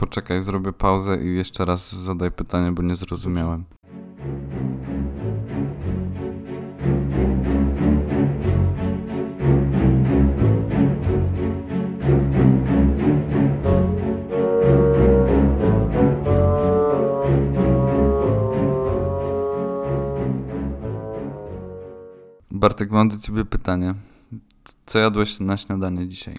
Poczekaj, zrobię pauzę i jeszcze raz zadaj pytanie, bo nie zrozumiałem. Bartek, mam do ciebie pytanie. Co jadłeś na śniadanie dzisiaj?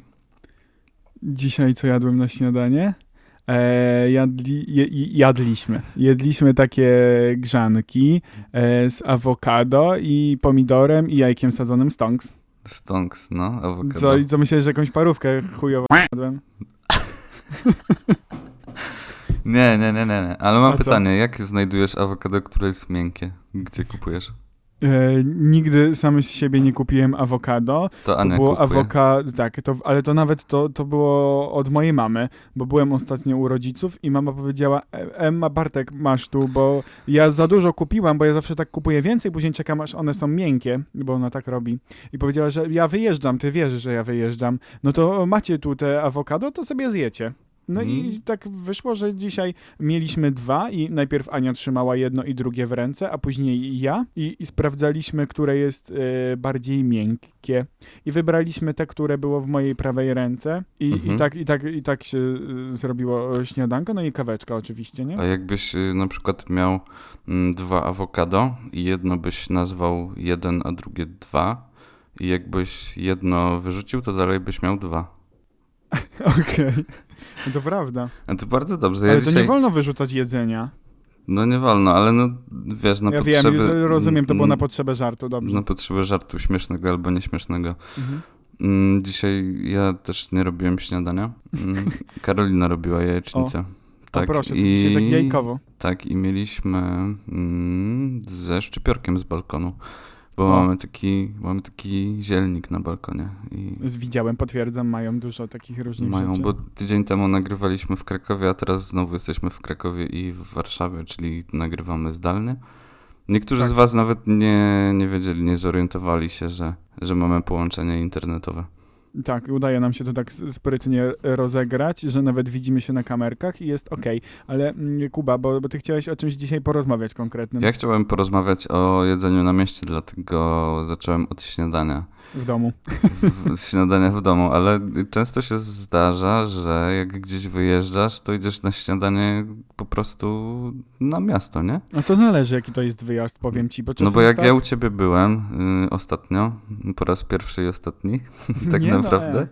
Dzisiaj co jadłem na śniadanie? E, jadli, je, jadliśmy. Jedliśmy takie grzanki e, z awokado i pomidorem i jajkiem sadzonym stonks. Stonks, no, awokado. Co, co myślałeś, że jakąś parówkę chujową jadłem? Nie, nie, nie, nie, nie. Ale mam A co? pytanie, jak znajdujesz awokado, które jest miękkie? Gdzie kupujesz? E, nigdy sam z siebie nie kupiłem awokado. To To było kupuje. awokado, tak, to, ale to nawet to, to było od mojej mamy, bo byłem ostatnio u rodziców i mama powiedziała, "E, Emma, Bartek, masz tu, bo ja za dużo kupiłam, bo ja zawsze tak kupuję więcej, później czekam, aż one są miękkie, bo ona tak robi. I powiedziała, że ja wyjeżdżam, ty wiesz, że ja wyjeżdżam, no to macie tu te awokado, to sobie zjecie. No i Mm. tak wyszło, że dzisiaj mieliśmy dwa i najpierw Ania trzymała jedno i drugie w ręce, a później ja i, i sprawdzaliśmy, które jest e, bardziej miękkie. I wybraliśmy te, które było w mojej prawej ręce i, Mhm. i, tak, i, tak, i tak się e, zrobiło śniadanko, no i kaweczka oczywiście, nie? A jakbyś y, na przykład miał mm, dwa awokado i jedno byś nazwał jeden, a drugie dwa i jakbyś jedno wyrzucił, to dalej byś miał dwa. Okej, no to prawda. A to bardzo dobrze. Ale Ja to dzisiaj... nie wolno wyrzucać jedzenia. No nie wolno, ale no wiesz, na ja potrzeby... wiem, rozumiem, to było na potrzebę żartu, dobrze. Na potrzeby żartu śmiesznego albo nieśmiesznego. Mhm. Mm, Dzisiaj ja też nie robiłem śniadania. Mm, Karolina robiła jajecznicę. O, proszę, to dzisiaj tak jajkowo. Tak, i mieliśmy mm, ze szczypiorkiem z balkonu. Bo O. mamy taki, mamy taki zielnik na balkonie i Widziałem, potwierdzam, mają dużo takich różnych mają, rzeczy. bo tydzień temu nagrywaliśmy w Krakowie, a teraz znowu jesteśmy w Krakowie i w Warszawie, czyli nagrywamy zdalnie. Niektórzy Tak. z was nawet nie, nie wiedzieli, nie zorientowali się, że, że mamy połączenie internetowe. Tak, udaje nam się to tak sprytnie rozegrać, że nawet widzimy się na kamerkach i jest okej. Ale mm, Kuba, bo, bo ty chciałeś o czymś dzisiaj porozmawiać konkretnym Ja chciałem porozmawiać o jedzeniu na mieście, dlatego zacząłem od śniadania. W domu. w, śniadania w domu, ale często się zdarza, że jak gdzieś wyjeżdżasz, to idziesz na śniadanie po prostu na miasto, nie? No to zależy, jaki to jest wyjazd, powiem ci. Bo No bo jak tak, ja u ciebie byłem y, ostatnio, po raz pierwszy i ostatni, tak Nie no, naprawdę, e.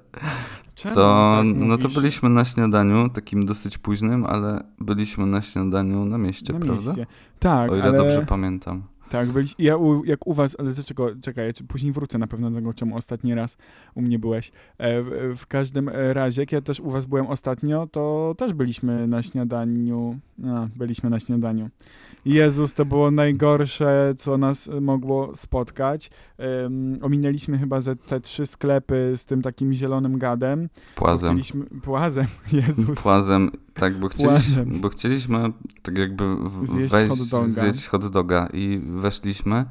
Czemu to, tak no to byliśmy na śniadaniu, takim dosyć późnym, ale byliśmy na śniadaniu na mieście, na prawda? mieście. Tak, O ile ale... dobrze pamiętam. Tak, byliś, ja u, jak u was, ale czego, czekaj, ja później wrócę na pewno do tego, czemu ostatni raz u mnie byłeś. E, w, w każdym razie, jak ja też u was byłem ostatnio, to też byliśmy na śniadaniu. A, byliśmy na śniadaniu. Jezus, to było najgorsze, co nas mogło spotkać. Em, ominęliśmy chyba ze te trzy sklepy z tym takim zielonym gadem. Płazem. Chcieliśmy, płazem, Jezus. Płazem, tak, bo chcieliśmy, Płazem. bo chcieliśmy tak jakby w, Zjeść wejść, hot zjeść hot doga i weszliśmy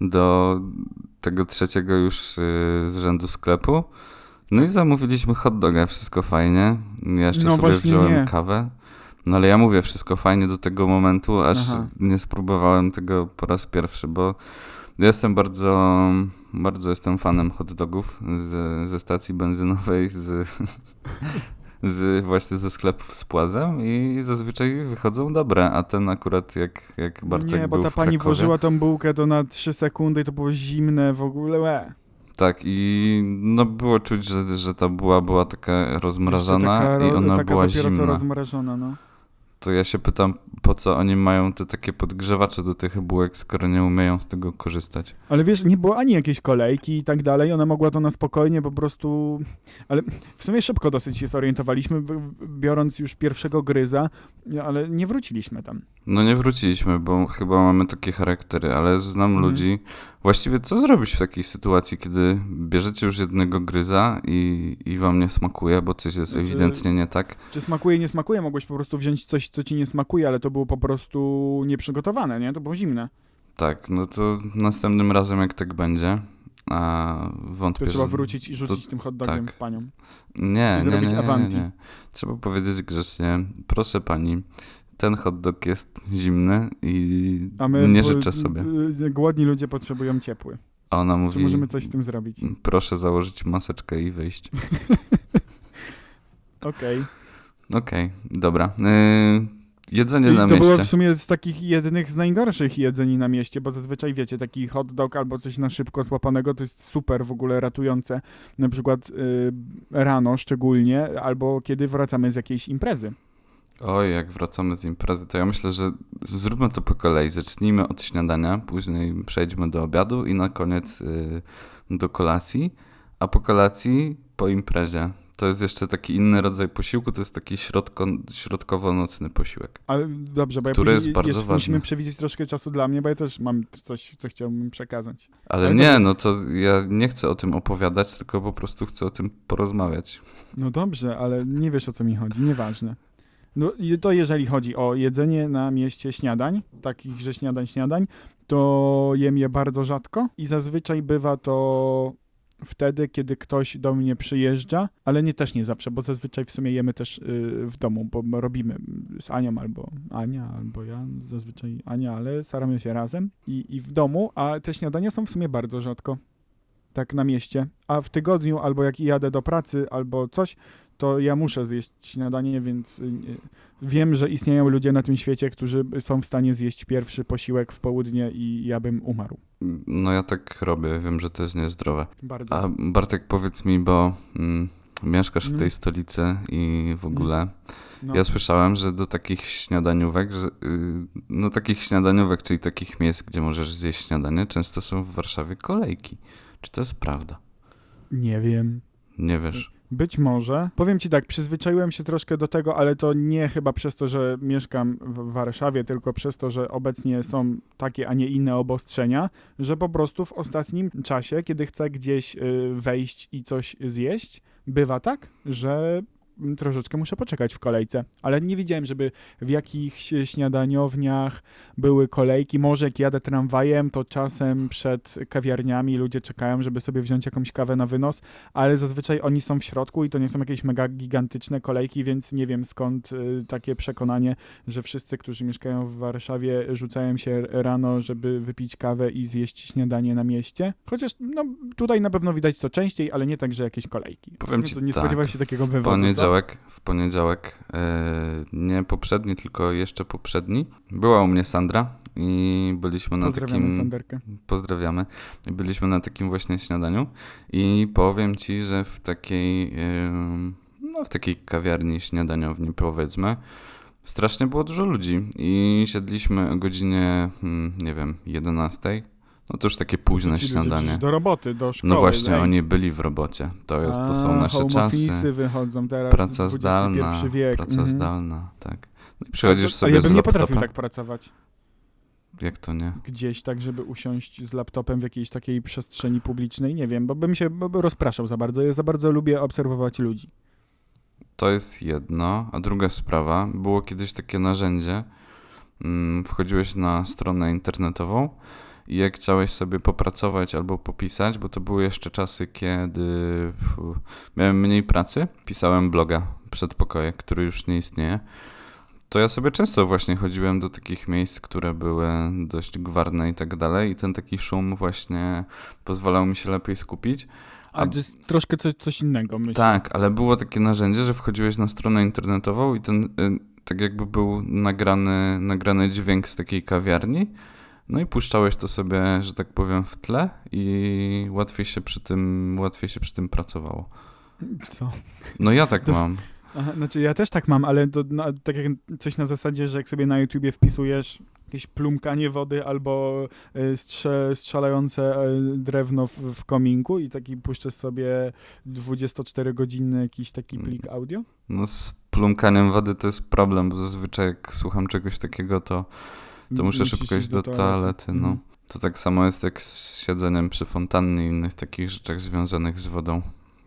do tego trzeciego już y, z rzędu sklepu. No i zamówiliśmy hot doga, wszystko fajnie. Ja jeszcze No sobie wziąłem nie. kawę. No ale ja mówię wszystko fajnie do tego momentu, aż Aha. nie spróbowałem tego po raz pierwszy, bo ja jestem bardzo, bardzo jestem fanem hot dogów z, ze stacji benzynowej, z, z właśnie ze sklepów z płazem i zazwyczaj wychodzą dobre, a ten akurat jak, jak Bartek Nie, bo ta pani Krakowie, włożyła tą bułkę to na 3 sekundy i to było zimne w ogóle. Łe. Tak i no było czuć, że, że ta była, była taka rozmrażana taka i ona taka była dopiero co zimna. rozmrażona, no. To ja się pytam, po co oni mają te takie podgrzewacze do tych bułek, skoro nie umieją z tego korzystać. Ale wiesz, nie było ani jakiejś kolejki i tak dalej, ona mogła to na spokojnie po prostu... Ale w sumie szybko dosyć się zorientowaliśmy, biorąc już pierwszego gryza, ale nie wróciliśmy tam. No nie wróciliśmy, bo chyba mamy takie charaktery, ale znam Mhm. ludzi. Właściwie co zrobić w takiej sytuacji, kiedy bierzecie już jednego gryza i, i wam nie smakuje, bo coś jest Znaczy- ewidentnie nie tak? Czy smakuje, nie smakuje, mogłeś po prostu wziąć coś, co ci nie smakuje, ale to było po prostu nieprzygotowane, nie? To było zimne. Tak, no to następnym razem jak tak będzie, a To wątpię, trzeba że... wrócić i rzucić to- tym hot dogiem tak. w panią. Nie, nie, nie, zrobić nie, nie. Trzeba powiedzieć grzecznie, proszę pani, ten hot dog jest zimny i my nie życzę sobie. y, Głodni ludzie potrzebują ciepły. A ona Czy mówi, możemy coś z tym zrobić? proszę założyć maseczkę i wyjść. Okej. Okej, dobra. Yy, jedzenie I na to było mieście. w sumie z takich jednych z najgorszych jedzeni na mieście, bo zazwyczaj wiecie, taki hot dog albo coś na szybko złapanego to jest super w ogóle ratujące. Na przykład y, rano szczególnie, albo kiedy wracamy z jakiejś imprezy. Oj, jak wracamy z imprezy, to ja myślę, że zróbmy to po kolei. Zacznijmy od śniadania, później przejdźmy do obiadu i na koniec y, do kolacji, a po kolacji po imprezie. To jest jeszcze taki inny rodzaj posiłku, to jest taki środko, środkowo-nocny posiłek. Ale dobrze, bo ja Który jest bardzo ważny. musimy przewidzieć troszkę czasu dla mnie, bo ja też mam coś, co chciałbym przekazać. Ale, Ale nie, dobrze. no to ja nie chcę o tym opowiadać, tylko po prostu chcę o tym porozmawiać. No dobrze, ale nie wiesz o co mi chodzi, nieważne. No to jeżeli chodzi o jedzenie na mieście śniadań, takich, że śniadań, śniadań, to jem je bardzo rzadko i zazwyczaj bywa to wtedy, kiedy ktoś do mnie przyjeżdża, ale nie też nie zawsze, bo zazwyczaj w sumie jemy też y, w domu, bo robimy z Anią albo Ania, albo ja, zazwyczaj Ania, ale staramy się razem i, i w domu, a te śniadania są w sumie bardzo rzadko. Tak na mieście. A w tygodniu, albo jak jadę do pracy, albo coś, to ja muszę zjeść śniadanie, więc y, wiem, że istnieją ludzie na tym świecie, którzy są w stanie zjeść pierwszy posiłek w południe i ja bym umarł. No ja tak robię, wiem, że to jest niezdrowe. Bardzo. A Bartek, powiedz mi, bo mm, mieszkasz w Mm. tej stolicy i w ogóle. No. Ja słyszałem, że do takich śniadaniówek, że, y, no takich śniadaniówek, czyli takich miejsc, gdzie możesz zjeść śniadanie, często są w Warszawie kolejki. Czy to jest prawda? Nie wiem. Nie wiesz. Być może. Powiem ci tak, przyzwyczaiłem się troszkę do tego, ale to nie chyba przez to, że mieszkam w Warszawie, tylko przez to, że obecnie są takie, a nie inne obostrzenia, że po prostu w ostatnim czasie, kiedy chcę gdzieś y, wejść i coś zjeść, bywa tak, że troszeczkę muszę poczekać w kolejce. Ale nie widziałem, żeby w jakichś śniadaniowniach były kolejki. Może jak jadę tramwajem, to czasem przed kawiarniami ludzie czekają, żeby sobie wziąć jakąś kawę na wynos, ale zazwyczaj oni są w środku i to nie są jakieś mega gigantyczne kolejki, więc nie wiem skąd y, takie przekonanie, że wszyscy, którzy mieszkają w Warszawie, rzucają się rano, żeby wypić kawę i zjeść śniadanie na mieście. Chociaż no, tutaj na pewno widać to częściej, ale nie tak, że jakieś kolejki. Powiem No ci to nie tak, spodziewałeś się takiego wywodu, co? Poniedziałek, w poniedziałek, e, nie poprzedni, tylko jeszcze poprzedni, była u mnie Sandra i byliśmy na takim... Sanderkę. Pozdrawiamy. Byliśmy na takim właśnie śniadaniu i powiem ci, że w takiej, no w takiej kawiarni śniadaniowni powiedzmy, strasznie było dużo ludzi i siedliśmy o godzinie, hmm, nie wiem, 11. No to już takie późne śniadanie. Do roboty, do szkoły. No właśnie, ej. oni byli w robocie. To, jest, to są A, nasze czasy. wychodzą teraz. Praca zdalna, praca mhm. zdalna, tak. No i przychodzisz Ale sobie ja z bym nie laptopa. potrafił tak pracować. Jak to nie? Gdzieś tak, żeby usiąść z laptopem w jakiejś takiej przestrzeni publicznej. Nie wiem, bo bym się rozpraszał za bardzo. Ja za bardzo lubię obserwować ludzi. To jest jedno, a druga sprawa, było kiedyś takie narzędzie, mm, wchodziłeś na stronę internetową i jak chciałeś sobie popracować albo popisać, bo to były jeszcze czasy, kiedy fu, miałem mniej pracy, pisałem bloga przedpokoje, który już nie istnieje, to ja sobie często właśnie chodziłem do takich miejsc, które były dość gwarne i tak dalej i ten taki szum właśnie pozwalał mi się lepiej skupić. Ale to jest troszkę coś, coś innego, myślę. Tak, ale było takie narzędzie, że wchodziłeś na stronę internetową i ten y, tak jakby był nagrany, nagrany dźwięk z takiej kawiarni. No i puszczałeś to sobie, że tak powiem, w tle i łatwiej się przy tym, łatwiej się przy tym pracowało. Co? No ja tak To- mam. Aha, znaczy ja też tak mam, ale to na, tak jak coś na zasadzie, że jak sobie na YouTubie wpisujesz jakieś plumkanie wody albo y, strze, strzelające y, drewno w, w kominku i taki puszczasz sobie 24-godzinny jakiś taki Mm. plik audio. No z plumkaniem wody to jest problem, bo zazwyczaj jak słucham czegoś takiego, to, to muszę szybko iść do toalety, no. Mhm. To tak samo jest jak z siedzeniem przy fontannie i innych takich rzeczach związanych z wodą,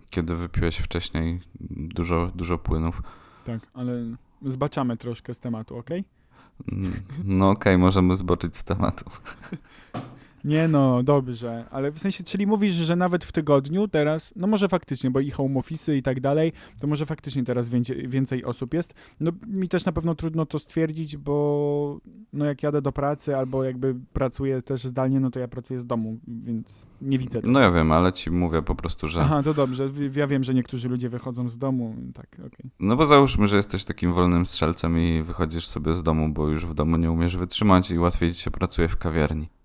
kiedy wypiłeś wcześniej dużo, dużo płynów. Tak, ale zbaczamy troszkę z tematu, ok? Mm, No okej, możemy zboczyć z tematu. Nie no, dobrze, ale w sensie, czyli mówisz, że nawet w tygodniu teraz, no może faktycznie, bo i home office i tak dalej, to może faktycznie teraz więcej, więcej osób jest. No mi też na pewno trudno to stwierdzić, bo no jak jadę do pracy albo jakby pracuję też zdalnie, no to ja pracuję z domu, więc nie widzę tego. No ja wiem, ale ci mówię po prostu, że... Aha, to dobrze. Ja wiem, że niektórzy ludzie wychodzą z domu, tak, okej. No bo załóżmy, że jesteś takim wolnym strzelcem i wychodzisz sobie z domu, bo już w domu nie umiesz wytrzymać i łatwiej ci się pracuje w kawiarni.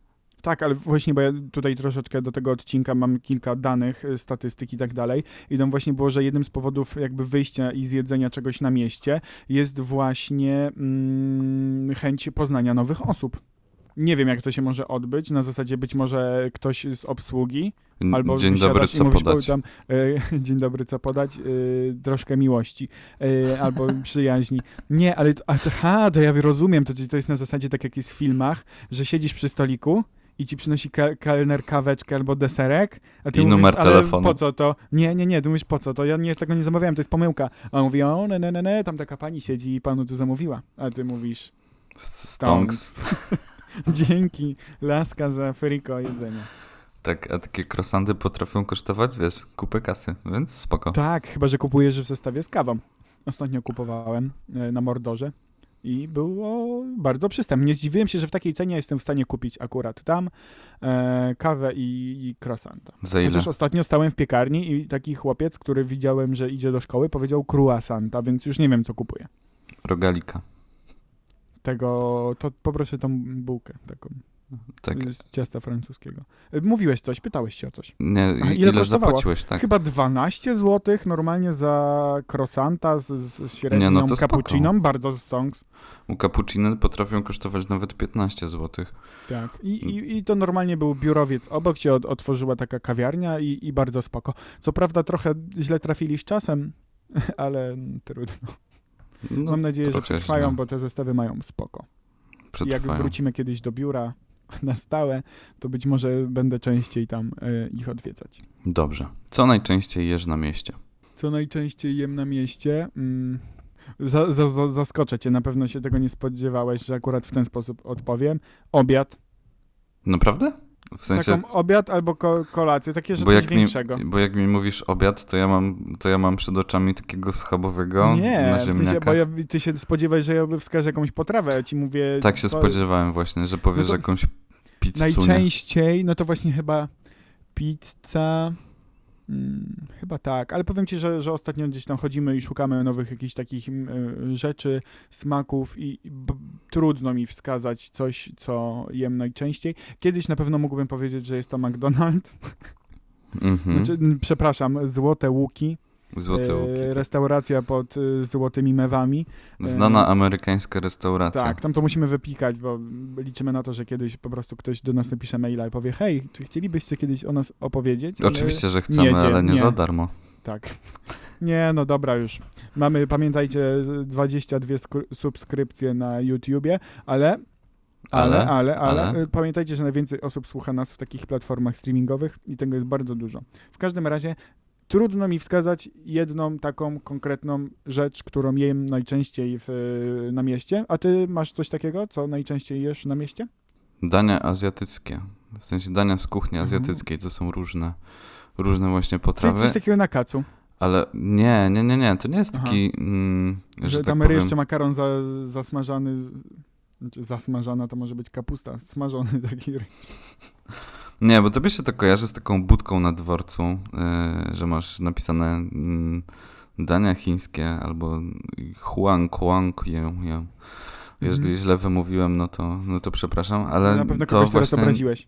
Tak, ale właśnie, bo ja tutaj troszeczkę do tego odcinka mam kilka danych, y, statystyk i tak dalej. I tam właśnie było, że jednym z powodów jakby wyjścia i zjedzenia czegoś na mieście jest właśnie mm, chęć poznania nowych osób. Nie wiem, jak to się może odbyć. Na zasadzie być może ktoś z obsługi albo Dzień dobry, co mówisz, podać? Tam, e, dzień dobry, co podać? E, troszkę miłości albo przyjaźni. Nie, ale to, a to, ha, to ja rozumiem, to, to jest na zasadzie tak jak jest w filmach, że siedzisz przy stoliku i ci przynosi ka- kelner kaweczkę albo deserek, a ty I mówisz, numer telefonu. po co to? Nie, nie, nie, ty mówisz po co to? Ja nie, tego nie zamawiałem, to jest pomyłka. A on mówi, o, ne, ne, ne, ne, tam taka pani siedzi i panu tu zamówiła. A ty mówisz, Stonks. dzięki, laska za friko jedzenia. Tak, a takie krosandy potrafią kosztować, wiesz, kupę kasy, więc spoko. Tak, chyba że kupujesz w zestawie z kawą. Ostatnio kupowałem e, na Mordorze i było bardzo przystępnie. Nie zdziwiłem się, że w takiej cenie jestem w stanie kupić akurat tam e, kawę i, i croissanta. Za ile? Chociaż ostatnio stałem w piekarni i taki chłopiec, który widziałem, że idzie do szkoły, powiedział croissanta, więc już nie wiem, co kupuję. Rogalika. Tego, to poproszę tą bułkę taką Tak. z ciasta francuskiego. E, Mówiłeś coś, pytałeś się o coś. Nie, A ile ile, zapłaciłeś, tak? Chyba 12 zł normalnie za croissanta z, z średnią Nie, no to spoko. cappucciną, bardzo stonks. U cappuccino potrafią kosztować nawet 15 zł. Tak. I, i, I to normalnie był biurowiec obok się od, otworzyła taka kawiarnia i, i bardzo spoko. Co prawda trochę źle trafili z czasem, ale trudno. No, Mam nadzieję, że przetrwają, źle. bo te zestawy mają spoko. Jak wrócimy kiedyś do biura na stałe, to być może będę częściej tam e, ich odwiedzać. Dobrze. Co najczęściej jesz na mieście? Co najczęściej jem na mieście? Mm, za, za, za, zaskoczę cię, na pewno się tego nie spodziewałeś, że akurat w ten sposób odpowiem. Obiad. Naprawdę? W sensie, Taką obiad albo ko kolację, takie, że bo jak, mi, większego. bo jak mi mówisz obiad, to ja mam, to ja mam przed oczami takiego schabowego nie, na w sensie, bo ja, ty się spodziewasz, że ja wskażę jakąś potrawę, ja ci mówię... Tak się to spodziewałem właśnie, że powiesz No to jakąś Najczęściej, no to właśnie chyba pizza... Mm, chyba tak, ale powiem ci, że, że ostatnio gdzieś tam chodzimy i szukamy nowych jakichś takich mm, y, rzeczy, smaków i b- trudno mi wskazać coś, co jem najczęściej. Kiedyś na pewno mógłbym powiedzieć, że jest to McDonald's. Mhm. Znaczy, mm, przepraszam, Złote Łuki. Złote e, łuki. tak. Restauracja pod y, złotymi mewami. Znana e, amerykańska restauracja. Tak, tam to musimy wypikać, bo liczymy na to, że kiedyś po prostu ktoś do nas napisze maila i powie hej, czy chcielibyście kiedyś o nas opowiedzieć? Oczywiście, że chcemy, nie, ale nie, nie. za darmo. Tak. Nie, no dobra już. Mamy, pamiętajcie, 22 sku- subskrypcje na YouTubie, ale... Ale, Ale? ale, ale, Ale? y, pamiętajcie, że najwięcej osób słucha nas w takich platformach streamingowych i tego jest bardzo dużo. W każdym razie trudno mi wskazać jedną taką konkretną rzecz, którą jem najczęściej w, na mieście. A ty masz coś takiego, co najczęściej jesz na mieście? Dania azjatyckie. W sensie dania z kuchni Mhm. azjatyckiej, to są różne, różne właśnie Czyli potrawy. coś takiego na kacu, Ale nie, nie, nie, nie, to nie jest taki, mm, że, że tak tam powiem, jeszcze makaron za, zasmażany, z- znaczy zasmażana to może być kapusta, smażony taki ryż. Nie, bo tobie się to kojarzy z taką budką na dworcu, yy, że masz napisane mm, dania chińskie albo huang, je. Jeżeli Mhm. źle wymówiłem, no to, no to przepraszam, ale Na pewno to właśnie,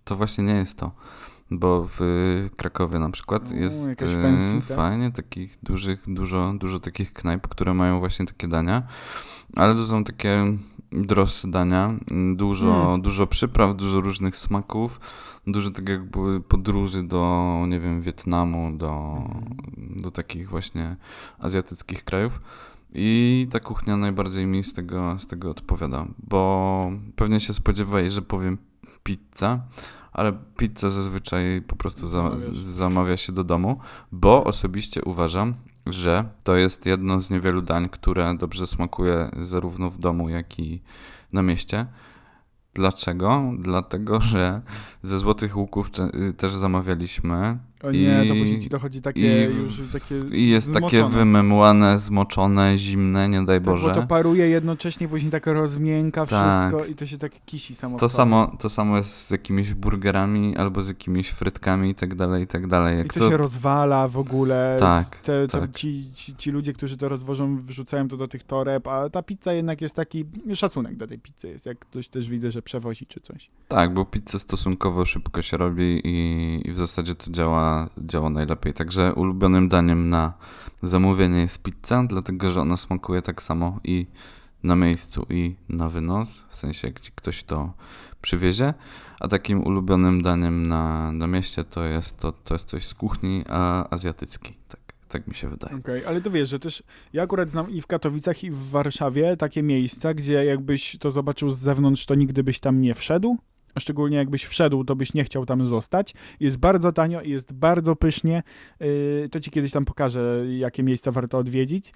to właśnie nie jest to. Bo w Krakowie na przykład jest e, fancy, tak? fajnie takich dużych, dużo, dużo takich knajp, które mają właśnie takie dania, ale to są takie droższe dania, dużo, Hmm. dużo przypraw, dużo różnych smaków, dużo tak jakby podróży do, nie wiem, Wietnamu, do, Mhm. do takich właśnie azjatyckich krajów. I ta kuchnia najbardziej mi z tego, z tego odpowiada, bo pewnie się spodziewałeś, że powiem pizza, ale pizzę zazwyczaj po prostu za, zamawia się do domu, bo osobiście uważam, że to jest jedno z niewielu dań, które dobrze smakuje zarówno w domu, jak i na mieście. Dlaczego? Dlatego, że ze Złotych Łuków y, też zamawialiśmy O nie, to I- później ci dochodzi takie i, już takie i jest takie zmoczone. wymemłane, zmoczone, zimne, nie daj Tak, bo Boże. to paruje jednocześnie, później tak rozmięka Tak. wszystko i to się tak kisi samo To samo, to samo jest z jakimiś burgerami albo z jakimiś frytkami i tak dalej, i tak dalej. I Jak to, to, się rozwala w ogóle. Tak, Te, tak. ci, ci, ci ludzie, którzy to rozwożą, wrzucają to do tych toreb, a ta pizza jednak jest taki szacunek do tej pizzy jest, jak ktoś też widzę, że przewozi czy coś. Tak, bo pizzę stosunkowo szybko się robi i, i w zasadzie to działa, działa najlepiej. Także ulubionym daniem na zamówienie jest pizza, dlatego że ona smakuje tak samo i na miejscu, i na wynos, w sensie jak ci ktoś to przywiezie. A takim ulubionym daniem na, na mieście to jest, to, to jest coś z kuchni a, azjatyckiej. Tak, tak mi się wydaje. Okej, ale to wiesz, że też ja akurat znam i w Katowicach, i w Warszawie takie miejsca, gdzie jakbyś to zobaczył z zewnątrz, to nigdy byś tam nie wszedł. Szczególnie jakbyś wszedł, to byś nie chciał tam zostać. Jest bardzo tanio i jest bardzo pysznie. Yy, to ci kiedyś tam pokażę, jakie miejsca warto odwiedzić.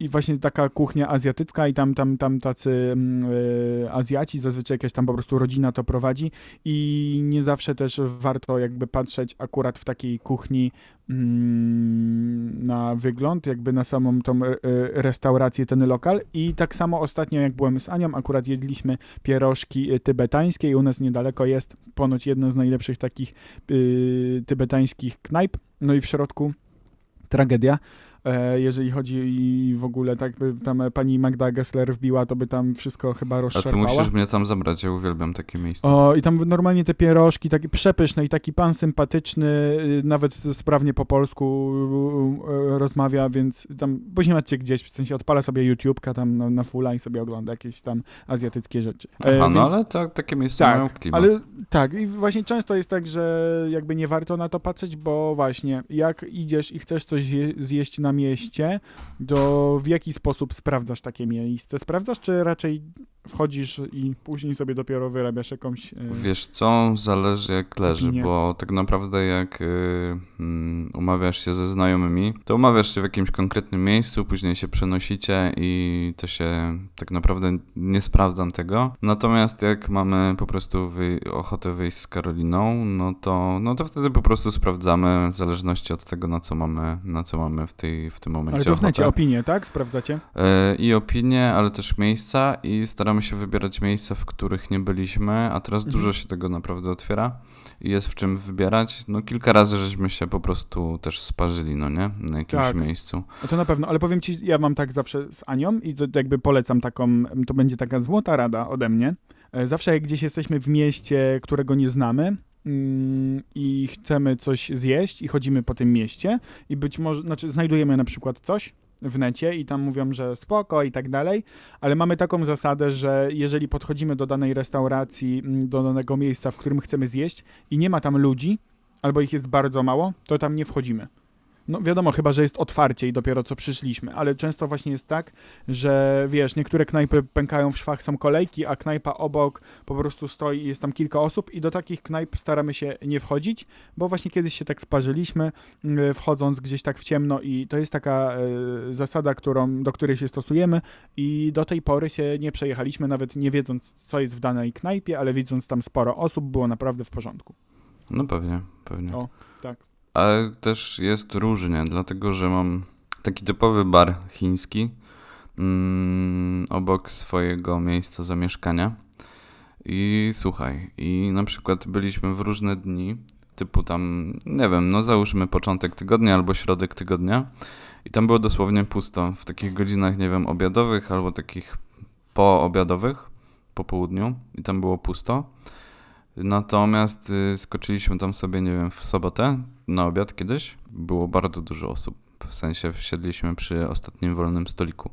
I, właśnie taka kuchnia azjatycka i tam, tam, tam tacy mm, yy, Azjaci, zazwyczaj jakaś tam po prostu rodzina to prowadzi i nie zawsze też warto jakby patrzeć akurat w takiej kuchni na wygląd, jakby na samą tą e, e, restaurację, ten lokal. I tak samo ostatnio, jak byłem z Anią, akurat jedliśmy pierożki e, tybetańskie i u nas niedaleko jest ponoć jedna z najlepszych takich tybetańskich knajp. No i w środku tragedia. E, jeżeli chodzi i w ogóle tak by tam pani Magda Gessler wbiła, to by tam wszystko chyba A ty musisz mnie tam zabrać, ja uwielbiam takie miejsca. O, i tam normalnie te pierożki, takie przepyszne i taki pan sympatyczny, y, nawet sprawnie po polsku y, y, rozmawia, więc tam później macie gdzieś, w sensie odpala sobie YouTube'ka tam na, na fulla i sobie ogląda jakieś tam azjatyckie rzeczy. E, Aha, no więc- ale to, takie miejsca mają tak, klimat. ale tak, i właśnie często jest tak, że jakby nie warto na to patrzeć, bo właśnie jak idziesz i chcesz coś je, zjeść na mieście, to w jaki sposób sprawdzasz takie miejsce? Sprawdzasz, czy raczej wchodzisz i później sobie dopiero wyrabiasz jakąś... e, Wiesz co, zależy jak leży, Opinię. bo tak naprawdę jak y, mm, umawiasz się ze znajomymi, to umawiasz się w jakimś konkretnym miejscu, później się przenosicie i to się tak naprawdę nie sprawdzam tego. Natomiast jak mamy po prostu wy, ochotę wyjść z Karoliną, no to, no to wtedy po prostu sprawdzamy w zależności od tego, na co mamy, na co mamy w, tej, w tym momencie Ale to w necie opinie, tak? Sprawdzacie? E, I opinie, ale też miejsca i staramy się wybierać miejsca, w których nie byliśmy, a teraz Mhm. dużo się tego naprawdę otwiera i jest w czym wybierać. No kilka razy żeśmy się po prostu też sparzyli, no nie? Na jakimś Tak. miejscu. No to na pewno, ale powiem ci, ja mam tak zawsze z Anią i to jakby polecam taką, to będzie taka złota rada ode mnie. E, Zawsze jak gdzieś jesteśmy w mieście, którego nie znamy mm, i chcemy coś zjeść i chodzimy po tym mieście i być może, znaczy znajdujemy na przykład coś w necie i tam mówią, że spoko i tak dalej, ale mamy taką zasadę, że jeżeli podchodzimy do danej restauracji, mm, do danego miejsca, w którym chcemy zjeść i nie ma tam ludzi, albo ich jest bardzo mało, to tam nie wchodzimy. No wiadomo, chyba, że jest otwarcie i dopiero co przyszliśmy, ale często właśnie jest tak, że wiesz, niektóre knajpy pękają w szwach, są kolejki, a knajpa obok po prostu stoi i jest tam kilka osób i do takich knajp staramy się nie wchodzić, bo właśnie kiedyś się tak sparzyliśmy, y, wchodząc gdzieś tak w ciemno i to jest taka y, zasada, którą, do której się stosujemy i do tej pory się nie przejechaliśmy, nawet nie wiedząc, co jest w danej knajpie, ale widząc tam sporo osób, było naprawdę w porządku. No pewnie, pewnie. O. Ale też jest różnie, dlatego że mam taki typowy bar chiński mm, obok swojego miejsca zamieszkania. I słuchaj, i na przykład byliśmy w różne dni, typu tam, nie wiem, no załóżmy początek tygodnia albo środek tygodnia, i tam było dosłownie pusto w takich godzinach, nie wiem, obiadowych albo takich poobiadowych, po południu, i tam było pusto. Natomiast y, skoczyliśmy tam sobie, nie wiem, w sobotę na obiad kiedyś. Było bardzo dużo osób. W sensie wsiedliśmy przy ostatnim wolnym stoliku.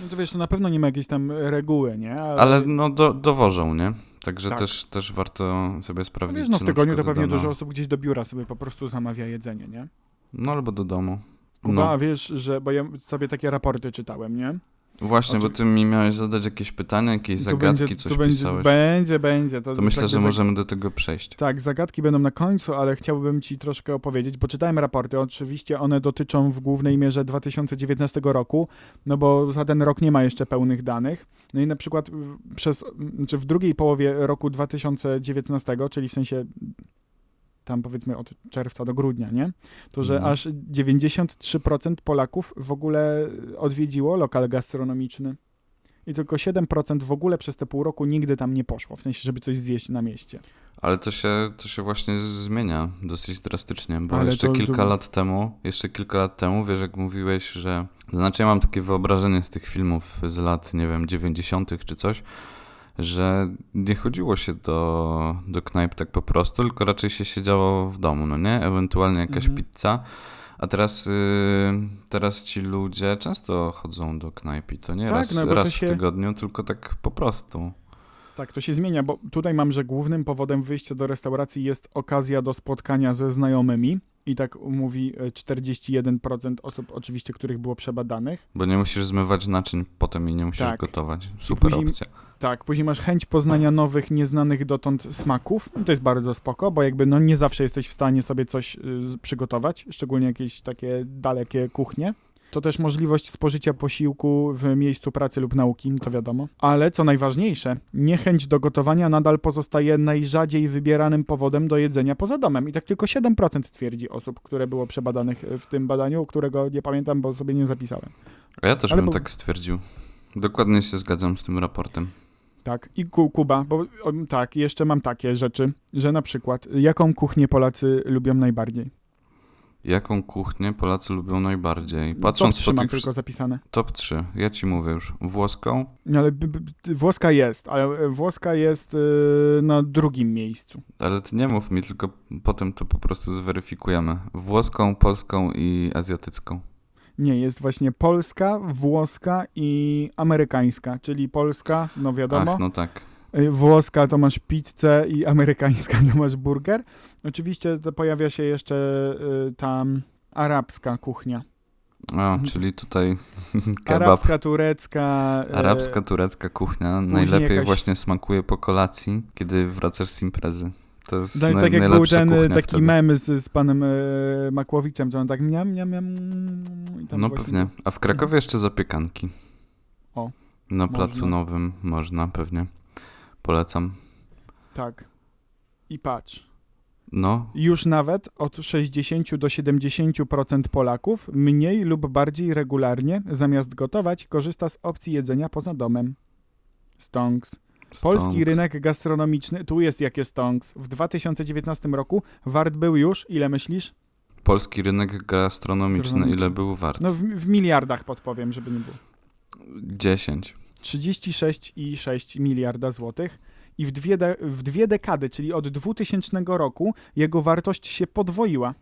No to wiesz, to na pewno nie ma jakiejś tam reguły, nie? Ale no do, dowożą, nie? Także Tak. też, też warto sobie No sprawdzić. wiesz, no w tygodniu to pewnie dużo osób gdzieś do biura sobie po prostu zamawia jedzenie, nie? No albo do domu. Kuba, No. a wiesz, że, bo ja sobie takie raporty czytałem, nie? Właśnie, bo ty mi miałeś zadać jakieś pytania, jakieś Tu zagadki, będzie, coś będzie, pisałeś. Będzie, będzie. To, To myślę, że możemy do tego przejść. Tak, zagadki będą na końcu, ale chciałbym ci troszkę opowiedzieć, bo czytałem raporty. Oczywiście one dotyczą w głównej mierze 2019 roku, no bo za ten rok nie ma jeszcze pełnych danych. No i na przykład przez, czy w drugiej połowie roku 2019, czyli w sensie tam powiedzmy od czerwca do grudnia, nie? To, że Mhm. aż 93% Polaków w ogóle odwiedziło lokal gastronomiczny. I tylko 7% w ogóle przez te pół roku nigdy tam nie poszło, w sensie, żeby coś zjeść na mieście. Ale to się, to się właśnie zmienia dosyć drastycznie, bo Ale jeszcze to- kilka to- lat temu, jeszcze kilka lat temu, wiesz, jak mówiłeś, że... To znaczy ja mam takie wyobrażenie z tych filmów z lat, nie wiem, 90. czy coś, że nie chodziło się do, do knajp tak po prostu, tylko raczej się siedziało w domu, no nie? Ewentualnie jakaś Mhm. pizza. A teraz, y, teraz ci ludzie często chodzą do knajp i to nie Tak, raz, no raz się- w tygodniu, tylko tak po prostu. Tak, to się zmienia, bo tutaj mam, że głównym powodem wyjścia do restauracji jest okazja do spotkania ze znajomymi. I tak mówi e, 41% osób, oczywiście, których było przebadanych. Bo nie musisz zmywać naczyń potem i nie musisz Tak. gotować. Super później- opcja. Tak, później masz chęć poznania nowych, nieznanych dotąd smaków. To jest bardzo spoko, bo jakby no nie zawsze jesteś w stanie sobie coś y, przygotować, szczególnie jakieś takie dalekie kuchnie. To też możliwość spożycia posiłku w miejscu pracy lub nauki, to wiadomo. Ale co najważniejsze, niechęć do gotowania nadal pozostaje najrzadziej wybieranym powodem do jedzenia poza domem. I tak tylko 7% twierdzi osób, które było przebadanych w tym badaniu, którego nie pamiętam, bo sobie nie zapisałem. A ja też Ale bym po- tak stwierdził. Dokładnie się zgadzam z tym raportem. Tak, i ku, Kuba, bo tak, jeszcze mam takie rzeczy, że na przykład, jaką kuchnię Polacy lubią najbardziej? Jaką kuchnię Polacy lubią najbardziej? Top Patrząc 3 po mam tych... tylko zapisane. Top 3. Ja ci mówię już. Włoską, No, Ale włoska jest, ale e, włoska jest y, na drugim miejscu. ale ty nie mów mi, tylko potem to po prostu zweryfikujemy. Włoską, polską i azjatycką. Nie, jest właśnie polska, włoska i amerykańska, czyli polska, no wiadomo, Ach, no tak. Y, włoska to masz pizzę i amerykańska to masz burger. Oczywiście to pojawia się jeszcze y, tam arabska kuchnia. A, Mhm. czyli tutaj kebab. Arabska, turecka. y, Arabska, turecka kuchnia najlepiej jakaś- właśnie smakuje po kolacji, kiedy wracasz z imprezy. To jest Tak, naj, tak jak był ten kuchnia taki wtedy. mem z, z panem e, Makłowiczem, że on tak miam, miam, miam. No właśnie pewnie. A w Krakowie jeszcze zapiekanki. O, Na placu nowym można pewnie. Polecam. Tak. I patrz. No, Już nawet od 60 do 70% Polaków mniej lub bardziej regularnie, zamiast gotować, korzysta z opcji jedzenia poza domem. Stonks. Polski Stonks. rynek gastronomiczny, tu jest jakie stonks. W 2019 roku wart był już, ile myślisz? Polski rynek gastronomiczny, Gastronomiczny. ile był wart? No w, w miliardach podpowiem, żeby nie było. 10. 36,6 miliarda złotych i w dwie, de- w dwie dekady, czyli od 2000 roku, jego wartość się podwoiła.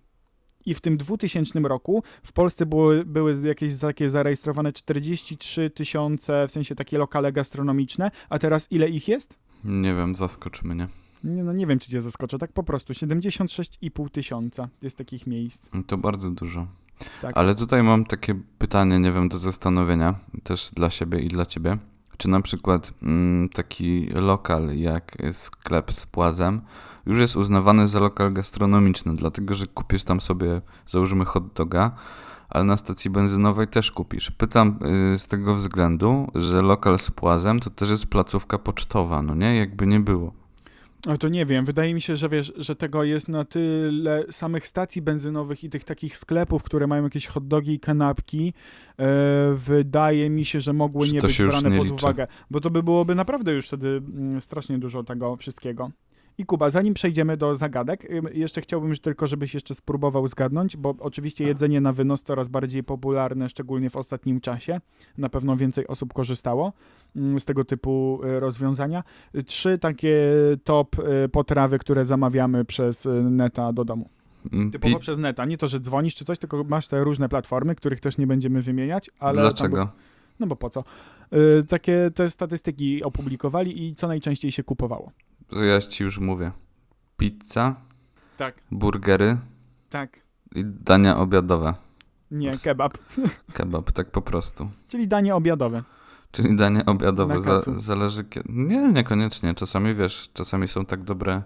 I w tym 2000 roku w Polsce były, były jakieś takie zarejestrowane 43 tysiące, w sensie takie lokale gastronomiczne, a teraz ile ich jest? Nie wiem, zaskocz mnie. Nie, no nie wiem, czy cię zaskoczę, tak po prostu 76,5 tysiąca jest takich miejsc. To bardzo dużo. Tak. Ale tutaj mam takie pytanie, nie wiem, do zastanowienia, też dla siebie i dla ciebie. Czy na przykład mm, taki lokal jak sklep z płazem już jest uznawany za lokal gastronomiczny, dlatego że kupisz tam sobie, załóżmy hot doga, ale na stacji benzynowej też kupisz. Pytam y, z tego względu, że lokal z płazem to też jest placówka pocztowa, no nie? Jakby nie było. Ale to nie wiem, wydaje mi się, że wiesz, że tego jest na tyle samych stacji benzynowych i tych takich sklepów, które mają jakieś hot dogi i kanapki, e, wydaje mi się, że mogły Że nie być brane pod liczy. uwagę, bo to by byłoby naprawdę już wtedy mm, strasznie dużo tego wszystkiego. I Kuba, zanim przejdziemy do zagadek, jeszcze chciałbym tylko, żebyś jeszcze spróbował zgadnąć, bo oczywiście jedzenie na wynos coraz bardziej popularne, szczególnie w ostatnim czasie. Na pewno więcej osób korzystało z tego typu y, rozwiązania. Trzy takie top y, potrawy, które zamawiamy przez y, neta do domu. Mm, Typowo pi- przez neta. Nie to, że dzwonisz czy coś, tylko masz te różne platformy, których też nie będziemy wymieniać. Ale tam Dlaczego? no bo po co? Takie te statystyki opublikowali i co najczęściej się kupowało. Ja ci już mówię. Pizza, Tak, burgery tak. i dania obiadowe. Nie, kebab. Kebab, tak po prostu. Czyli danie obiadowe. Czyli danie obiadowe za, zależy kiedy. Nie, niekoniecznie. Czasami wiesz, czasami są tak dobre,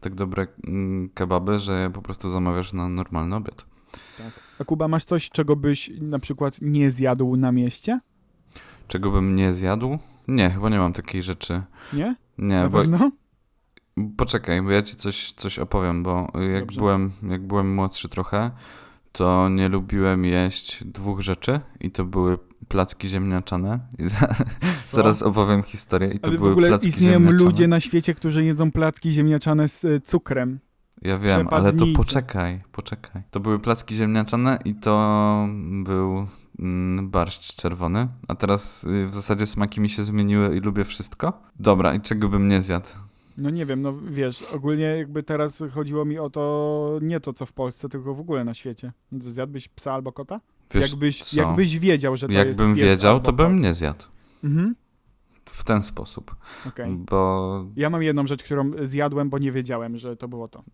tak dobre mm, kebaby, że po prostu zamawiasz na normalny obiad. A Kuba, masz coś, czego byś na przykład nie zjadł na mieście? Czego bym nie zjadł? Nie, chyba nie mam takiej rzeczy. Nie? Nie, na bo pewno? Poczekaj, bo ja ci coś, coś opowiem, bo jak Dobrze. byłem, jak byłem młodszy trochę, to nie lubiłem jeść dwóch rzeczy i to były placki ziemniaczane. Za, zaraz opowiem historię i to Ale w były ogóle placki istnieją ziemniaczane. ludzie na świecie, którzy jedzą placki ziemniaczane z e, cukrem. Ja wiem, ale to poczekaj, poczekaj. To były placki ziemniaczane i to był mm, barszcz czerwony. A teraz y, w zasadzie smaki mi się zmieniły i lubię wszystko. Dobra, i czego bym nie zjadł? No nie wiem, no wiesz, ogólnie jakby teraz chodziło mi o to, nie to co w Polsce, tylko w ogóle na świecie. No Zjadłbyś psa albo kota? Wiesz jakbyś, co? jakbyś wiedział, że to jest Jakbym wiedział, to bym nie zjadł. Mhm, W ten sposób. okej. Bo Ja mam jedną rzecz, którą zjadłem, bo nie wiedziałem, że to było to.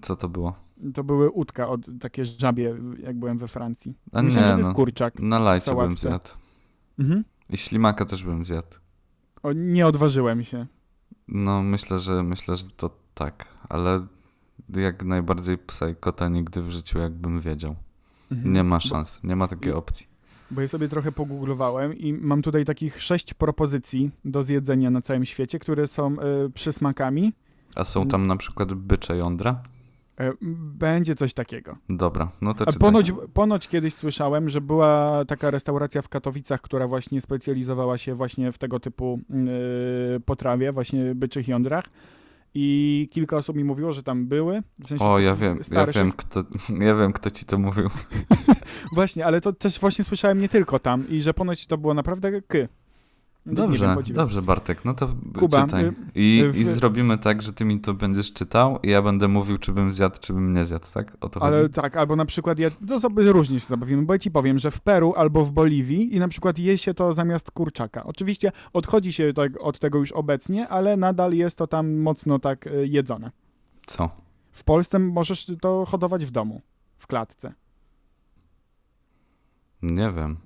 co to było? To były udka od takie żabie, jak byłem we Francji. A Myślałem, że nie, to jest no. kurczak. Na lajcie bym zjadł. Mhm. I ślimaka też bym zjadł. O, nie odważyłem się. No myślę, że myślę, że to tak, ale jak najbardziej psa i kota nigdy w życiu jakbym wiedział. Mhm. Nie ma szans, nie ma takiej opcji. Bo ja sobie trochę pogooglowałem i mam tutaj takich sześć propozycji do zjedzenia na całym świecie, które są y, przysmakami. A są tam na przykład bycze jądra? E, Będzie coś takiego. Dobra, no to czytaj. ponoć, ponoć kiedyś słyszałem, że była taka restauracja w Katowicach, która właśnie specjalizowała się właśnie w tego typu yy, potrawie, właśnie byczych jądrach. I kilka osób mi mówiło, że tam były. W sensie O, ja wiem, ja wiem, kto, ja wiem, kto ci to mówił. Właśnie, ale to też właśnie słyszałem nie tylko tam i że ponoć to było naprawdę ky. Dobrze, wiem, dobrze, Bartek, no to Kuba, czytaj. y, I, w- I zrobimy tak, że ty mi to będziesz czytał i ja będę mówił, czy bym zjadł, czy bym nie zjadł, tak? O to Ale chodzi? tak, albo na przykład, ja, to sobie różnie się zabawimy, bo ja ci powiem, że w Peru albo w Boliwii i na przykład je się to zamiast kurczaka. Oczywiście odchodzi się tak, od tego już obecnie, ale nadal jest to tam mocno tak y, jedzone. Co? W Polsce możesz to hodować w domu, w klatce. Nie wiem.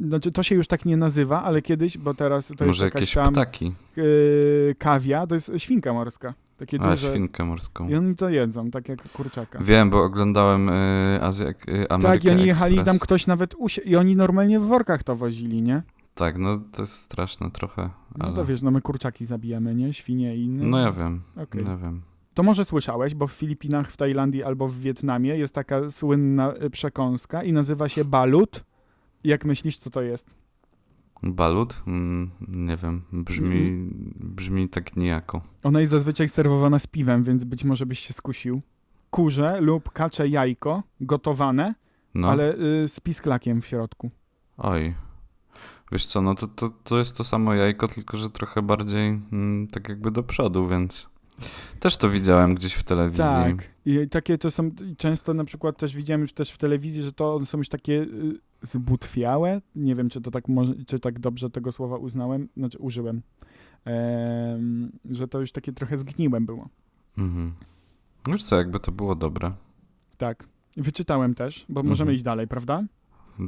Znaczy, to się już tak nie nazywa, ale kiedyś, bo teraz to Może jest jakaś jakieś tam ptaki? y, kawia, to jest świnka morska. Takie A, duże. świnkę morską. I oni to jedzą, tak jak kurczaka. Wiem, bo oglądałem y, Azję, y, Amerykę tak, i oni jechali Express. tam ktoś nawet usi- i oni normalnie w workach to wozili, nie? Tak, no to jest straszne trochę, No ale... to wiesz, no my kurczaki zabijamy, nie? Świnie i inne. No ja wiem, Okej. ja wiem. To może słyszałeś, bo w Filipinach, w Tajlandii albo w Wietnamie jest taka słynna y, przekąska i nazywa się balut. Jak myślisz, co to jest? Balut? Mm, nie wiem, brzmi, brzmi tak nijako. Ona jest zazwyczaj serwowana z piwem, więc być może byś się skusił. Kurze lub kacze jajko gotowane, No, ale y, z pisklakiem w środku. oj. Wiesz co, no to, to, to jest to samo jajko, tylko że trochę bardziej mm, tak jakby do przodu, więc też to widziałem gdzieś w telewizji. Tak. I takie to są często na przykład też widziałem już też w telewizji, że to one są już takie y, zbutwiałe. Nie wiem, czy to tak może, czy tak dobrze tego słowa uznałem, znaczy użyłem. Em, że to już takie trochę zgniłe było. Mhm. Wiesz co, jakby to było dobre. Tak. Wyczytałem też, bo Mhm. możemy iść dalej, prawda?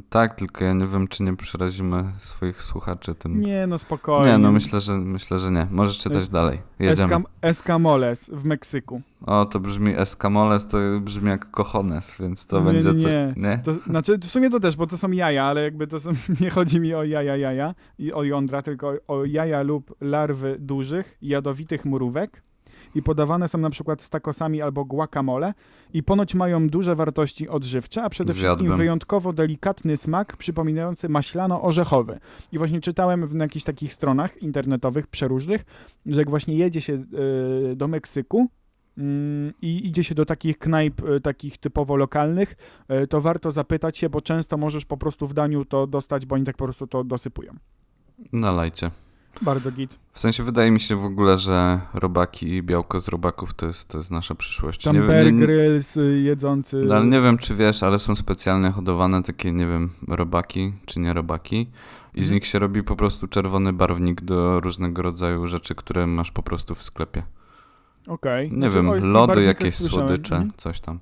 Tak, tylko ja nie wiem, czy nie przerazimy swoich słuchaczy tym. Nie, no spokojnie. Nie, no myślę, że myślę, że nie. Możesz czytać dalej. Jedziemy. Eskam, Escamoles w Meksyku. O, to brzmi escamoles, to brzmi jak cojones, więc to Nie, będzie nie, co. nie. Nie? To, znaczy, w sumie to też, bo to są jaja, ale jakby to są, nie chodzi mi o jaja, jaja i o jądra, tylko o jaja lub larwy dużych, jadowitych mrówek i podawane są na przykład z takosami albo guacamole i ponoć mają duże wartości odżywcze, a przede wszystkim wyjątkowo delikatny smak przypominający maślano-orzechowy. I właśnie czytałem w, na jakichś takich stronach internetowych przeróżnych, że jak właśnie jedzie się y, do Meksyku, mm, i idzie się do takich knajp, y, takich typowo lokalnych, y, to warto zapytać się, bo często możesz po prostu w daniu to dostać, bo oni tak po prostu to dosypują. Nalajcie. Bardzo git. W sensie wydaje mi się w ogóle, że robaki i białko z robaków to jest, to jest nasza przyszłość. Tam nie, Bear Grylls y, jedzący... no, ale nie wiem, czy wiesz, ale są specjalnie hodowane takie, nie wiem, robaki czy nie robaki i z Mhm. nich się robi po prostu czerwony barwnik do różnego rodzaju rzeczy, które masz po prostu w sklepie. Okej. Nie Znaczy, wiem, lody, barwnikach jakieś słodycze, Mhm. coś tam.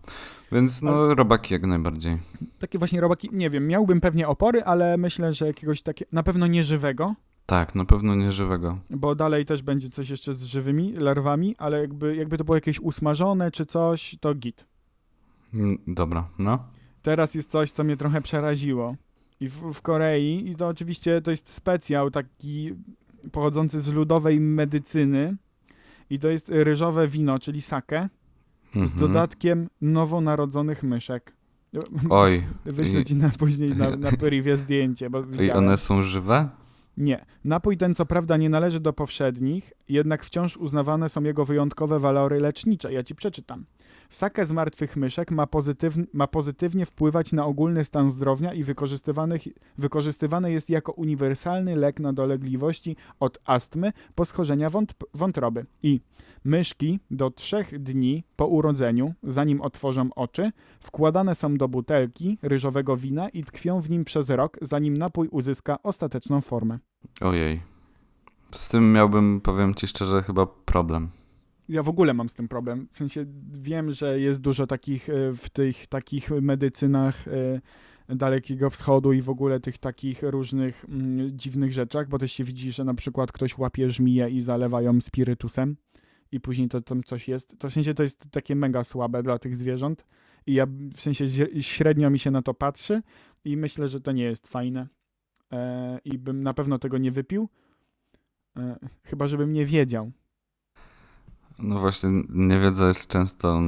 Więc no, robaki jak najbardziej. Takie właśnie robaki, nie wiem, miałbym pewnie opory, ale myślę, że jakiegoś takiego, na pewno nieżywego, Tak, na pewno nieżywego. bo dalej też będzie coś jeszcze z żywymi larwami, ale jakby, jakby to było jakieś usmażone czy coś, to git. Mm, Dobra, no. Teraz jest coś, co mnie trochę przeraziło. I w, w Korei, i to oczywiście to jest specjał taki pochodzący z ludowej medycyny, i to jest ryżowe wino, czyli sake, z Mhm. dodatkiem nowonarodzonych myszek. Oj, Wyślę ci na później na, na zdjęcie, bo i widziałem. one są żywe? Nie. Napój ten co prawda nie należy do powszednich, jednak wciąż uznawane są jego wyjątkowe walory lecznicze. Ja ci przeczytam. Sake z martwych myszek ma, ma pozytywnie wpływać na ogólny stan zdrowia i wykorzystywany jest jako uniwersalny lek na dolegliwości od astmy po schorzenia wąt, wątroby. I myszki do trzech dni po urodzeniu, zanim otworzą oczy, wkładane są do butelki ryżowego wina i tkwią w nim przez rok, zanim napój uzyska ostateczną formę. Ojej. Z tym miałbym, powiem ci szczerze, chyba problem. Ja w ogóle mam z tym problem. W sensie wiem, że jest dużo takich e, w tych takich medycynach e, Dalekiego Wschodu i w ogóle tych takich różnych mm, dziwnych rzeczach, bo też się widzi, że na przykład ktoś łapie żmiję i zalewa ją spirytusem i później to tam coś jest. To w sensie to jest takie mega słabe dla tych zwierząt i ja w sensie średnio mi się na to patrzy i myślę, że to nie jest fajne e, i bym na pewno tego nie wypił, e, chyba żebym nie wiedział. No właśnie, niewiedza jest często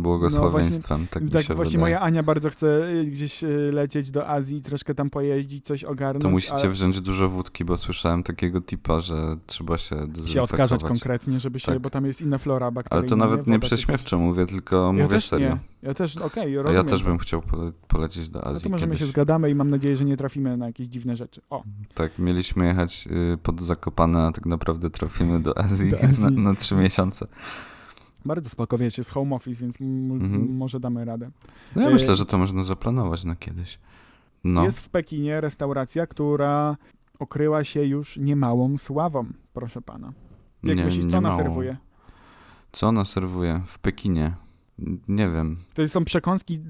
błogosławieństwem, tak mi Tak, się właśnie wydaje. moja Ania bardzo chce y, gdzieś y, lecieć do Azji, troszkę tam pojeździć, coś ogarnąć. To musicie ale wziąć dużo wódki, bo słyszałem takiego tipa, że trzeba się się odkażać konkretnie, żeby się, Tak. bo tam jest inna flora bakteryjna. Ale to nawet nie prześmiewczo mówię, tylko. Ja mówię serio. nie. Ja też, okej, A rozumiem. ja też bym chciał pole polecieć do No Azji to możemy kiedyś. się zgadamy i mam nadzieję, że nie trafimy na jakieś dziwne rzeczy. O, Tak, mieliśmy jechać y, pod Zakopane, a tak naprawdę trafimy do Azji, Do Azji. Na, trzy miesiące. bardzo spoko, wiecie, z home office, więc Mhm. może damy radę. No ja Y, myślę, że to można zaplanować na kiedyś. No, Jest w Pekinie restauracja, która okryła się już niemałą sławą, proszę pana. Jak nie, myślisz, co ona serwuje? Co ona serwuje? W Pekinie. Nie wiem. To są przekąski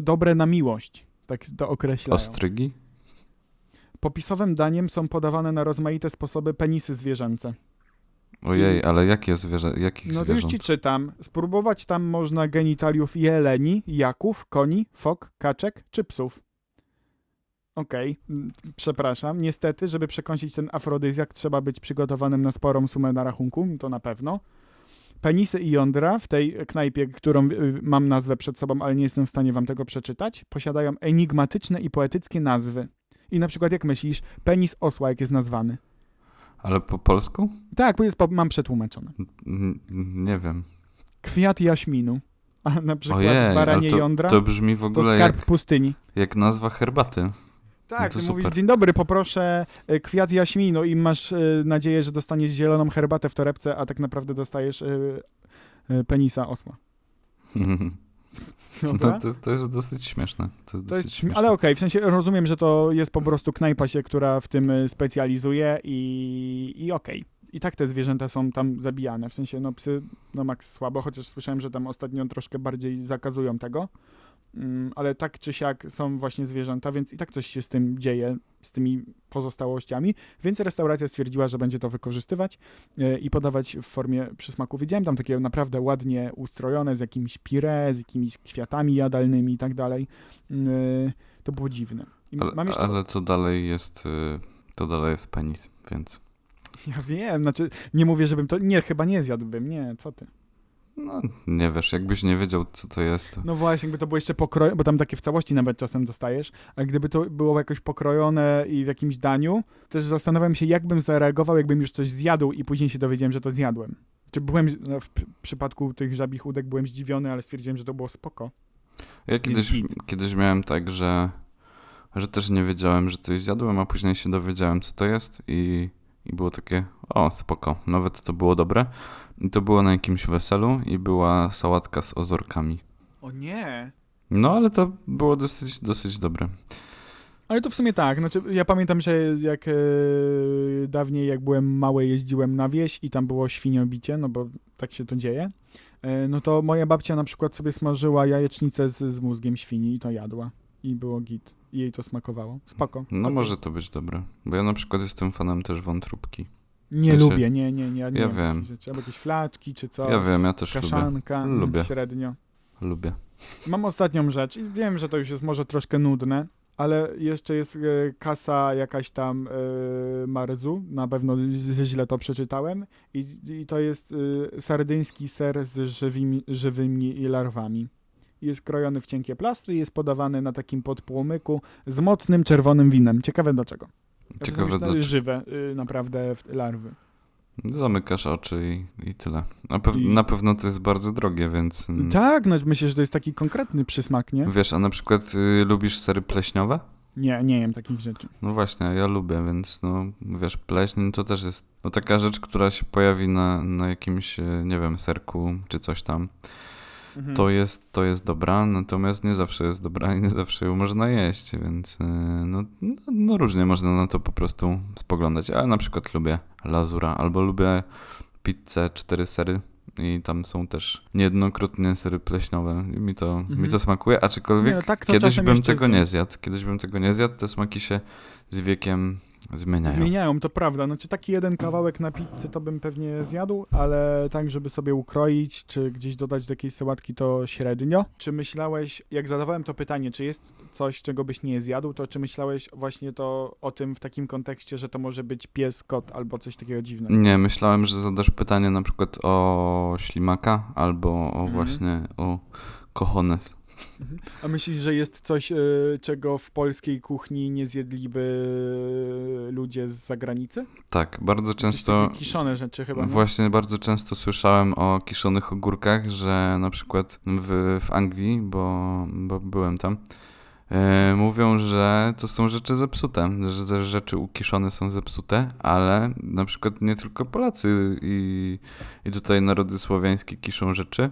dobre na miłość, tak to określają. Ostrygi? Popisowym daniem są podawane na rozmaite sposoby penisy zwierzęce. Ojej, ale jakie zwierzę, jakich No to już zwierząt? ci czytam. Spróbować tam można genitaliów jeleni, jaków, koni, fok, kaczek czy psów. Okej, mm, przepraszam. Niestety, żeby przekąsić ten afrodyzjak, trzeba być przygotowanym na sporą sumę na rachunku, to na pewno. Penisy i jądra w tej knajpie, którą y, mam nazwę przed sobą, ale nie jestem w stanie wam tego przeczytać, posiadają enigmatyczne i poetyckie nazwy. I na przykład, jak myślisz, penis osła, jak jest nazwany? Ale po polsku? Tak, bo jest, po- mam przetłumaczone. N- Nie wiem. Kwiat jaśminu. A na przykład Ojej, baranie to, jądra to brzmi w to ogóle skarb jak, pustyni. jak nazwa herbaty. Tak, to ty mówisz, super. dzień dobry, poproszę y, kwiat jaśminu i masz y, nadzieję, że dostaniesz zieloną herbatę w torebce, a tak naprawdę dostajesz y, penisa osła. No Dobra? to, to jest dosyć śmieszne. To jest To jest, śmieszne. ale okej, w sensie rozumiem, że to jest po prostu knajpa się, która w tym specjalizuje i, i okej. I tak te zwierzęta są tam zabijane. W sensie, no psy, no max słabo, chociaż słyszałem, że tam ostatnio troszkę bardziej zakazują tego. Mm, ale tak czy siak są właśnie zwierzęta, więc i tak coś się z tym dzieje, z tymi pozostałościami. Więc restauracja stwierdziła, że będzie to wykorzystywać e, i podawać w formie przysmaku. Widziałem tam takie naprawdę ładnie ustrojone z jakimś pire, z jakimiś kwiatami jadalnymi i tak dalej. Mm, e, To było dziwne. Ale, jeszcze... ale to dalej jest, y, to dalej jest penis, więc Ja wiem, znaczy nie mówię, żebym to... Nie, chyba nie zjadłbym, nie, co ty. No nie wiesz, jakbyś nie wiedział co to jest, to No właśnie, jakby to było jeszcze pokrojone, bo tam takie w całości nawet czasem dostajesz, a gdyby to było jakoś pokrojone i w jakimś daniu, też zastanawiam się, jak bym zareagował, jakbym już coś zjadł i później się dowiedziałem, że to zjadłem. Czy byłem, no, w przypadku tych żabich udek byłem zdziwiony, ale stwierdziłem, że to było spoko. Ja kiedyś, kiedyś miałem tak, że, że też nie wiedziałem, że coś zjadłem, a później się dowiedziałem, co to jest i, i było takie, o spoko, nawet to było dobre. I to było na jakimś weselu i była sałatka z ozorkami. O nie! No ale to było dosyć, dosyć dobre. Ale to w sumie tak, znaczy ja pamiętam, że jak e, dawniej jak byłem mały jeździłem na wieś i tam było świniobicie, no bo tak się to dzieje, e, no to moja babcia na przykład sobie smażyła jajecznicę z, z mózgiem świni i to jadła i było git. I jej to smakowało. Spoko. No Okej. może to być dobre. Bo ja na przykład jestem fanem też wątróbki. Nie sensie- lubię, nie, nie, nie. nie Ja wiem Rzeczy. Albo jakieś flaczki czy coś. Ja wiem, ja też lubię. Kaszanka, Lubię. średnio. Lubię. Mam ostatnią rzecz i wiem, że to już jest może troszkę nudne, ale jeszcze jest e, kasa jakaś tam e, Marzu, na pewno źle to przeczytałem i, i to jest e, sardyński ser z żywymi, żywymi larwami. Jest krojony w cienkie plastry i jest podawany na takim podpłomyku z mocnym czerwonym winem. Ciekawe dlaczego. Ja Ciekawe dlaczego. żywe y, naprawdę larwy. Zamykasz oczy i, i tyle. Na, pew- I- na pewno to jest bardzo drogie, więc... mm, Tak, no myślę, że to jest taki konkretny przysmak, nie? Wiesz, a na przykład y, lubisz sery pleśniowe? Nie, nie jem takich rzeczy. No właśnie, ja lubię, więc no wiesz, pleśń to też jest no, taka rzecz, która się pojawi na, na jakimś, e, nie wiem, serku czy coś tam. Mhm. To jest, to jest dobra, natomiast nie zawsze jest dobra i nie zawsze ją można jeść, więc e, no, no, no różnie można na to po prostu spoglądać. Ale na przykład lubię lazura albo lubię pizzę, cztery sery i tam są też niejednokrotnie sery pleśniowe i mi to, mi Mhm. to smakuje, aczkolwiek Nie, no tak to kiedyś bym tego nie zjadł, kiedyś bym tego nie zjadł, te smaki się z wiekiem zmieniają. Zmieniają, to prawda. Znaczy taki jeden kawałek na pizzę to bym pewnie zjadł, ale tak, żeby sobie ukroić, czy gdzieś dodać do jakiejś sałatki, to średnio. Czy myślałeś, jak zadawałem to pytanie, czy jest coś, czego byś nie zjadł, to czy myślałeś właśnie to o tym w takim kontekście, że to może być pies, kot albo coś takiego dziwnego? Nie, myślałem, że zadasz pytanie na przykład o ślimaka albo o Mhm. właśnie o cojones. A myślisz, że jest coś, y, czego w polskiej kuchni nie zjedliby ludzie z zagranicy? Tak, bardzo często takie kiszone rzeczy chyba, nie? Właśnie bardzo często słyszałem o kiszonych ogórkach, że na przykład w, w Anglii, bo, bo byłem tam, e, mówią, że to są rzeczy zepsute, że że rzeczy ukiszone są zepsute, ale na przykład nie tylko Polacy i, i tutaj narody słowiańskie kiszą rzeczy.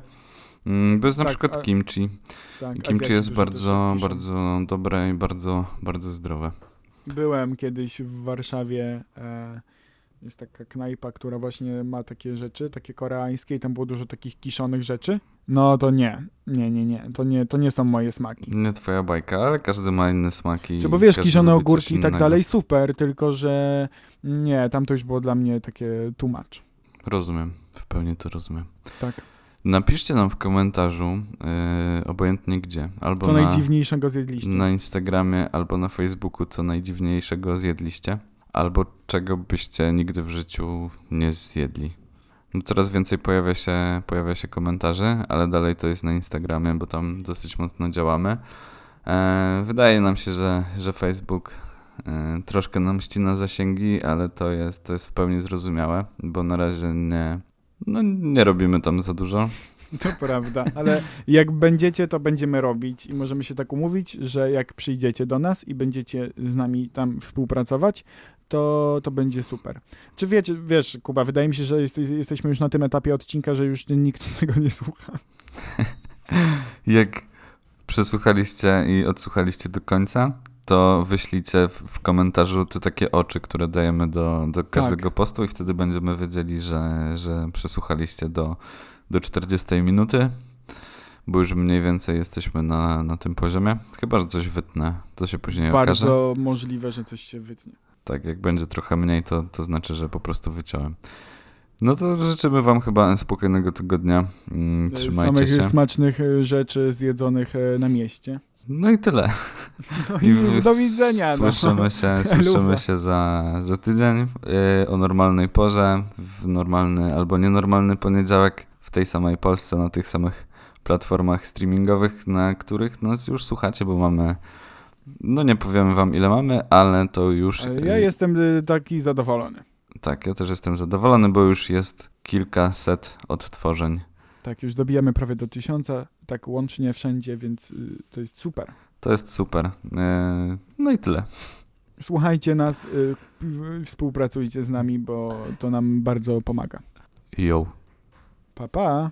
Mm, Bo jest na Tak, przykład a- kimchi. Tak, kimchi Azjaci jest bardzo, tak bardzo dobre i bardzo, bardzo zdrowe. Byłem kiedyś w Warszawie. E, jest taka knajpa, która właśnie ma takie rzeczy, takie koreańskie i tam było dużo takich kiszonych rzeczy. No to nie, nie, nie, nie, to nie, to nie są moje smaki. Nie twoja bajka, ale każdy ma inne smaki. Czy bo wiesz, kiszone ogórki i tak dalej, super, tylko że nie, tam to już było dla mnie takie tłumacz. Rozumiem, w pełni to rozumiem. Tak. Napiszcie nam w komentarzu, yy, obojętnie gdzie, albo Co na, najdziwniejszego zjedliście? na Instagramie, albo na Facebooku, co najdziwniejszego zjedliście, albo czego byście nigdy w życiu nie zjedli. No, Coraz więcej pojawia się, pojawia się komentarzy, ale dalej to jest na Instagramie, bo tam dosyć mocno działamy. E, wydaje nam się, że, że Facebook e, troszkę nam ścina zasięgi, ale to jest, to jest w pełni zrozumiałe, bo na razie nie, no, nie robimy tam za dużo. To prawda, ale jak będziecie, to będziemy robić i możemy się tak umówić, że jak przyjdziecie do nas i będziecie z nami tam współpracować, to, to będzie super. Czy wiecie, wiesz, Kuba, wydaje mi się, że jest, jesteśmy już na tym etapie odcinka, że już nikt tego nie słucha. Jak przesłuchaliście i odsłuchaliście do końca, to wyślijcie w, komentarzu te takie oczy, które dajemy do, do każdego postu i wtedy będziemy wiedzieli, że, że przesłuchaliście do, do 40 minuty, bo już mniej więcej jesteśmy na, na tym poziomie. Chyba, że coś wytnę, to się później okaże. Bardzo możliwe, że coś się wytnie. Tak, jak będzie trochę mniej, to, to znaczy, że po prostu wyciąłem. No to życzymy wam chyba spokojnego tygodnia. Mm, Trzymajcie Samych się. smacznych e, rzeczy zjedzonych e, na mieście. No i tyle. No I w- do widzenia. No. Słyszymy się, słyszymy się za, za tydzień yy, o normalnej porze, w normalny albo nienormalny poniedziałek w tej samej Polsce, na tych samych platformach streamingowych, na których nas już słuchacie, bo mamy, no nie powiemy wam ile mamy, ale to już... Ja jestem e, taki zadowolony. Tak, ja też jestem zadowolony, bo już jest kilkaset odtworzeń. Tak, już dobijamy prawie do tysiąca, tak łącznie wszędzie, więc y, to jest super. To jest super. E, no i tyle. Słuchajcie nas, y, współpracujcie z nami, bo to nam bardzo pomaga. Jo. Pa, pa.